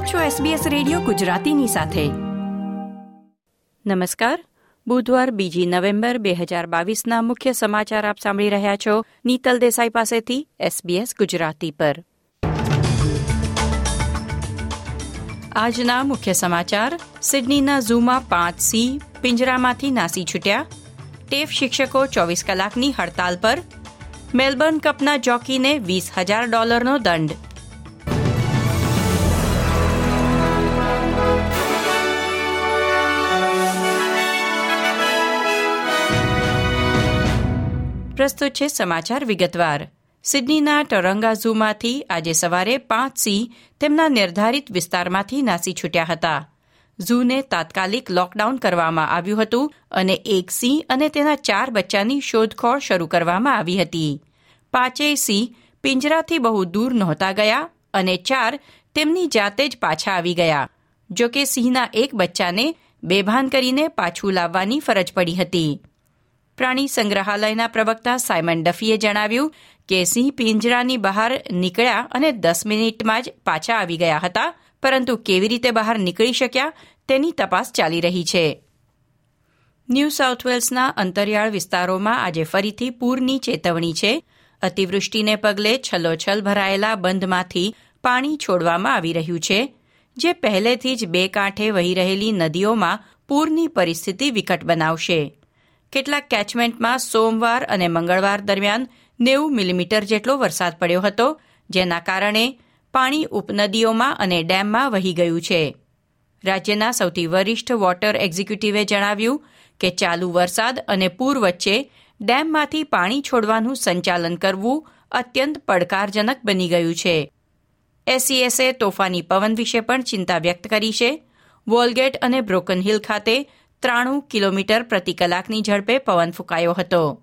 આપ છો SBS radio ગુજરાતીની સાથે. નમસ્કાર. બુધવાર બીજી નવેમ્બર બે હજાર બાવીસના મુખ્ય સમાચાર આપ સાંભળી રહ્યા છો. નીતલ દેસાઈ પાસેથી SBS ગુજરાતી પર. આજના મુખ્ય સમાચાર. સિડનીના ઝૂમાં પાંચ સી, પિંજરામાંથી નાસી છૂટ્યા. ટેફ શિક્ષકો ચોવીસ કલાકની હડતાલ પર. મેલબર્ન કપના જોકીને વીસ હજાર ડોલરનો દંડ. પ્રસ્તુત છે સમાચાર વિગતવાર. સિડનીના ટરંગા ઝૂમાંથી આજે સવારે પાંચ સિંહ તેમના નિર્ધારિત વિસ્તારમાંથી નાસી છૂટ્યા હતા. ઝૂને તાત્કાલિક લોકડાઉન કરવામાં આવ્યું હતું અને એક સિંહ અને તેના ચાર બચ્ચાની શોધખોળ શરૂ કરવામાં આવી હતી. પાંચેય સિંહ પિંજરાથી બહુ દૂર નહોતા ગયા અને ચાર તેમની જાતે જ પાછા આવી ગયા. જો કે સિંહના એક બચ્ચાને બેભાન કરીને પાછું લાવવાની ફરજ પડી હતી. પ્રાણી સંગ્રહાલયના પ્રવક્તા સાયમન ડફીએ જણાવ્યું કે સિંહ પિંજરાની બહાર નીકળ્યા અને દસ મિનિટમાં જ પાછા આવી ગયા હતા, પરંતુ કેવી રીતે બહાર નીકળી શક્યા તેની તપાસ ચાલી રહી છે. ન્યૂ સાઉથ વેલ્સના અંતરિયાળ વિસ્તારોમાં આજે ફરીથી પૂરની ચેતવણી છે. અતિવૃષ્ટિને પગલે છલોછલ ભરાયેલા બંધમાંથી પાણી છોડવામાં આવી રહ્યું છે, જે પહેલેથી જ બે કાંઠે વહી રહેલી નદીઓમાં પૂરની પરિસ્થિતિ વિકટ બનાવશે. કેટલાક કેચમેન્ટમાં સોમવાર અને મંગળવાર દરમિયાન નેવું મિલીમીટર જેટલો વરસાદ પડ્યો હતો, જેના કારણે પાણી ઉપનદીઓમાં અને ડેમમાં વહી ગયું છે. રાજ્યના સૌથી વરિષ્ઠ વોટર એક્ઝિક્યુટિવે જણાવ્યું કે ચાલુ વરસાદ અને પૂર વચ્ચે ડેમમાંથી પાણી છોડવાનું સંચાલન કરવું અત્યંત પડકારજનક બની ગયું છે. એસસીએસએ તોફાની પવન વિશે પણ ચિંતા વ્યક્ત કરી છે. વોલગેટ અને બ્રોકન હિલ ખાતે ત્રાણું કિલોમીટર પ્રતિ કલાકની ઝડપે પવન ફૂંકાયો હતો.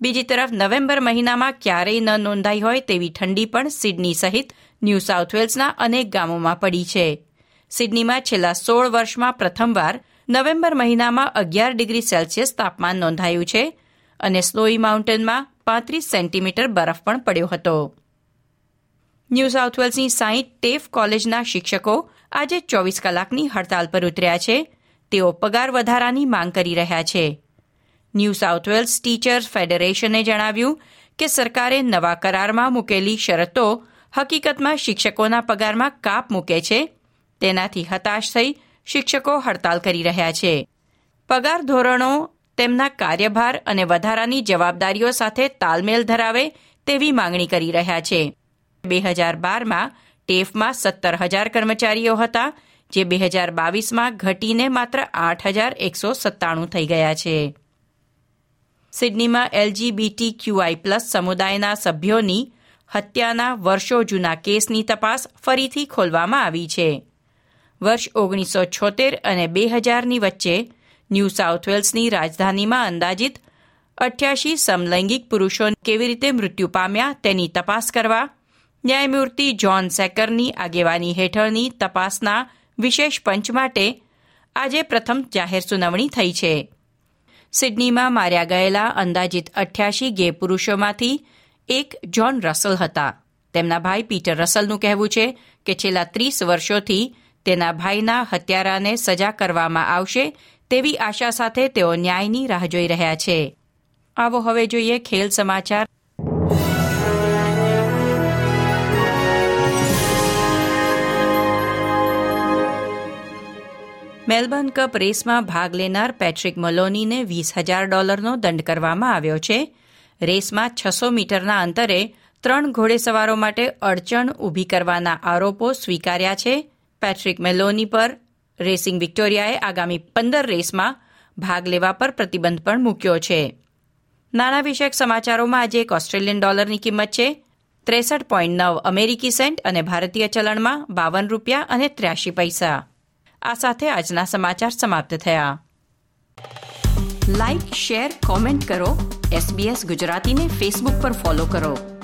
બીજી તરફ નવેમ્બર મહિનામાં ક્યારેય ન નોંધાઈ હોય તેવી ઠંડી પણ સિડની સહિત ન્યૂ સાઉથ વેલ્સના અનેક ગામોમાં પડી છે. સિડનીમાં છેલ્લા સોળ વર્ષમાં પ્રથમવાર નવેમ્બર મહિનામાં અગિયાર ડિગ્રી સેલ્સિયસ તાપમાન નોંધાયું છે અને સ્નોઈ માઉન્ટેનમાં પાંત્રીસ સેન્ટીમીટર બરફ પણ પડ્યો હતો. ન્યૂ સાઉથ વેલ્સની સાઈઠ ટેફ કોલેજના શિક્ષકો આજે ચોવીસ કલાકની હડતાલ પર ઉતર્યા છે તેઓ પગાર વધારાની માંગ કરી રહ્યા છે. ન્યૂ સાઉથ વેલ્સ ટીચર્સ ફેડરેશને જણાવ્યું કે સરકારે નવા કરારમાં મૂકેલી શરતો હકીકતમાં શિક્ષકોના પગારમાં કાપ મૂકે છે. તેનાથી હતાશ થઈ શિક્ષકો હડતાલ કરી રહ્યા છે. પગાર ધોરણો તેમના કાર્યભાર અને વધારાની જવાબદારીઓ સાથે તાલમેલ ધરાવે તેવી માંગણી કરી રહ્યા છે. બે હજાર બારમાં ટેફમાં સત્તર હજાર કર્મચારીઓ હતા. જે બે હજાર બાવીસમાં ઘટીને માત્ર આઠ હજાર એકસો સત્તાણું થઈ ગયા છે. સિડનીમાં એલજીબીટી ક્યુઆઈ પ્લસ સમુદાયના સભ્યોની હત્યાના વર્ષો જૂના કેસની તપાસ ફરીથી ખોલવામાં આવી છે. વર્ષ ઓગણીસો છોતેર અને બે હજારની વચ્ચે ન્યૂ સાઉથ વેલ્સની રાજધાનીમાં અંદાજિત અઠ્યાસી સમલૈંગિક પુરુષો કેવી રીતે મૃત્યુ પામ્યા તેની તપાસ કરવા ન્યાયમૂર્તિ જ્હોન સેકરની આગેવાની હેઠળની તપાસના વિશેષ પંચ માટે આજે પ્રથમ જાહેર સુનાવણી થઈ છે. સિડનીમાં માર્યા ગયેલા અંદાજિત અઠ્યાસી ગે પુરુષોમાંથી એક જ્હોન રસલ હતા. તેમના ભાઈ પીટર રસલનું કહેવું છે કે છેલ્લા ત્રીસ વર્ષોથી તેના ભાઈના હત્યારાને સજા કરવામાં આવશે તેવી આશા સાથે તેઓ ન્યાયની રાહ જોઈ રહ્યા છે. આવો હવે જોઈએ ખેલ સમાચાર મેલબર્ન કપ રેસમાં ભાગ લેનાર પેટ્રિક મલોનીને વીસ હજાર ડોલરનો દંડ કરવામાં આવ્યો છે. રેસમાં છસો મીટરના અંતરે ત્રણ ઘોડેસવારો માટે અડચણ ઊભી કરવાના આરોપો સ્વીકાર્યા છે. પેટ્રિક મેલોની પર રેસિંગ વિક્ટોરિયાએ આગામી પંદર રેસમાં ભાગ લેવા પર પ્રતિબંધ પણ મૂક્યો છે. નાણાં વિષયક સમાચારોમાં આજે એક ઓસ્ટ્રેલિયન ડોલરની કિંમત છે. ત્રેસઠ પોઈન્ટ નવ અમેરિકી સેન્ટ અને ભારતીય ચલણમાં બાવન રૂપિયા અને ત્ર્યાસી પૈસા. આ સાથે આજના સમાચાર સમાપ્ત થયા. લાઇક શેર કોમેન્ટ કરો. એસબીએસ ગુજરાતીને ફેસબુક પર ફોલો કરો.